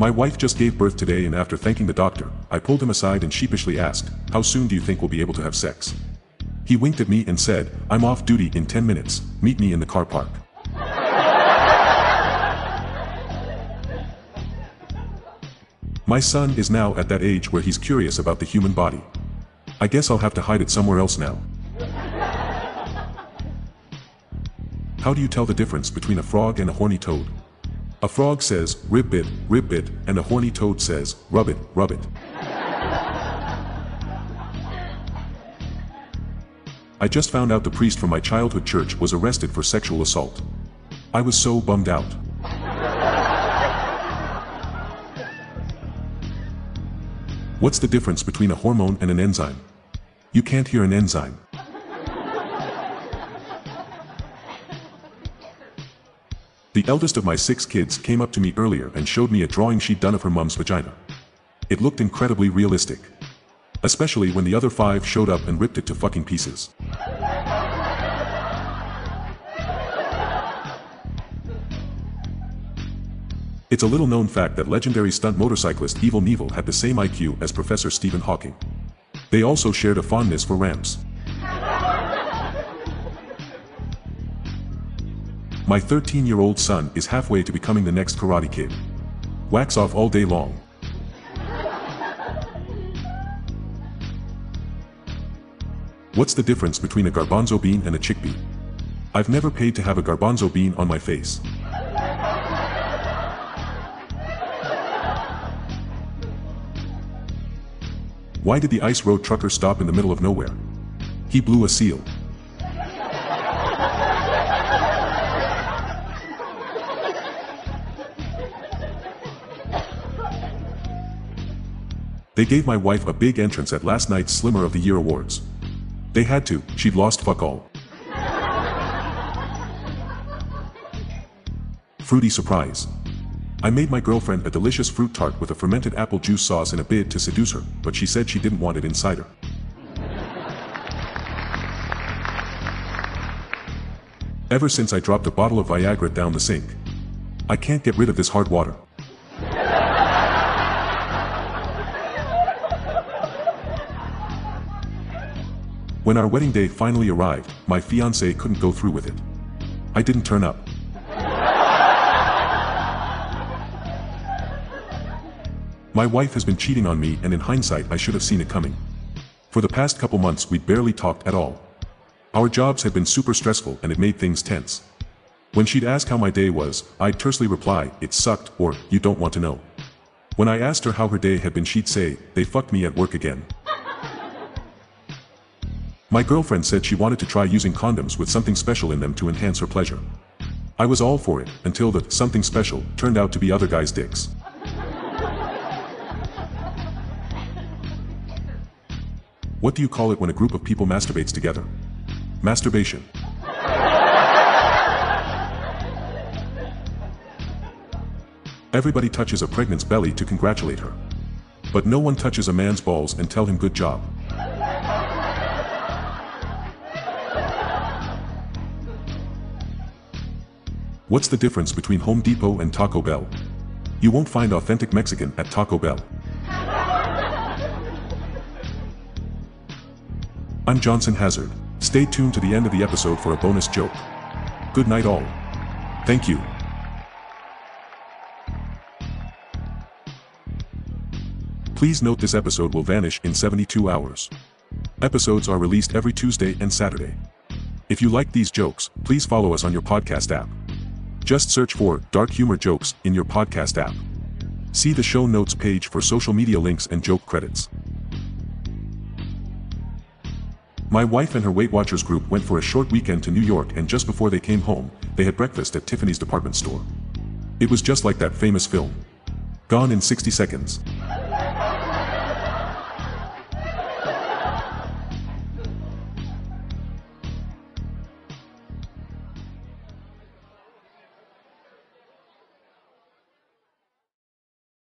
My wife just gave birth today and after thanking the doctor, I pulled him aside and sheepishly asked, how soon do you think we'll be able to have sex? He winked at me and said, I'm off duty in 10 minutes, meet me in the car park. My son is now at that age where he's curious about the human body. I guess I'll have to hide it somewhere else now. How do you tell the difference between a frog and a horny toad? A frog says, rib bit, rib bit, and a horny toad says, rub it, rub it. I just found out the priest from my childhood church was arrested for sexual assault. I was so bummed out. What's the difference between a hormone and an enzyme? You can't hear an enzyme. Eldest of my six kids came up to me earlier and showed me a drawing she'd done of her mom's vagina. It looked incredibly realistic. Especially when the other five showed up and ripped it to fucking pieces. It's a little known fact that legendary stunt motorcyclist Evel Knievel had the same IQ as Professor Stephen Hawking. They also shared a fondness for ramps. My 13-year-old son is halfway to becoming the next Karate Kid. Wax off all day long. What's the difference between a garbanzo bean and a chickpea? I've never paid to have a garbanzo bean on my face. Why did the ice road trucker stop in the middle of nowhere? He blew a seal. They gave my wife a big entrance at last night's Slimmer of the Year awards. They had to, she'd lost fuck all. Fruity surprise. I made my girlfriend a delicious fruit tart with a fermented apple juice sauce in a bid to seduce her, but she said she didn't want it inside her. Ever since I dropped a bottle of Viagra down the sink. I can't get rid of this hard water. When our wedding day finally arrived, my fiance couldn't go through with it. I didn't turn up. My wife has been cheating on me and in hindsight I should have seen it coming. For the past couple months we'd barely talked at all. Our jobs had been super stressful and it made things tense. When she'd ask how my day was, I'd tersely reply, it sucked, or, you don't want to know. When I asked her how her day had been she'd say, they fucked me at work again. My girlfriend said she wanted to try using condoms with something special in them to enhance her pleasure. I was all for it, until the something special turned out to be other guys' dicks. What do you call it when a group of people masturbates together? Masturbation. Everybody touches a pregnant's belly to congratulate her. But no one touches a man's balls and tell him good job. What's the difference between Home Depot and Taco Bell? You won't find authentic Mexican at Taco Bell. I'm Johnson Hazard. Stay tuned to the end of the episode for a bonus joke. Good night all. Thank you. Please note this episode will vanish in 72 hours. Episodes are released every Tuesday and Saturday. If you like these jokes, please follow us on your podcast app. Just search for Dark Humor Jokes in your podcast app. See the show notes page for social media links and joke credits. My wife and her Weight Watchers group went for a short weekend to New York and just before they came home, they had breakfast at Tiffany's department store. It was just like that famous film. Gone in 60 seconds.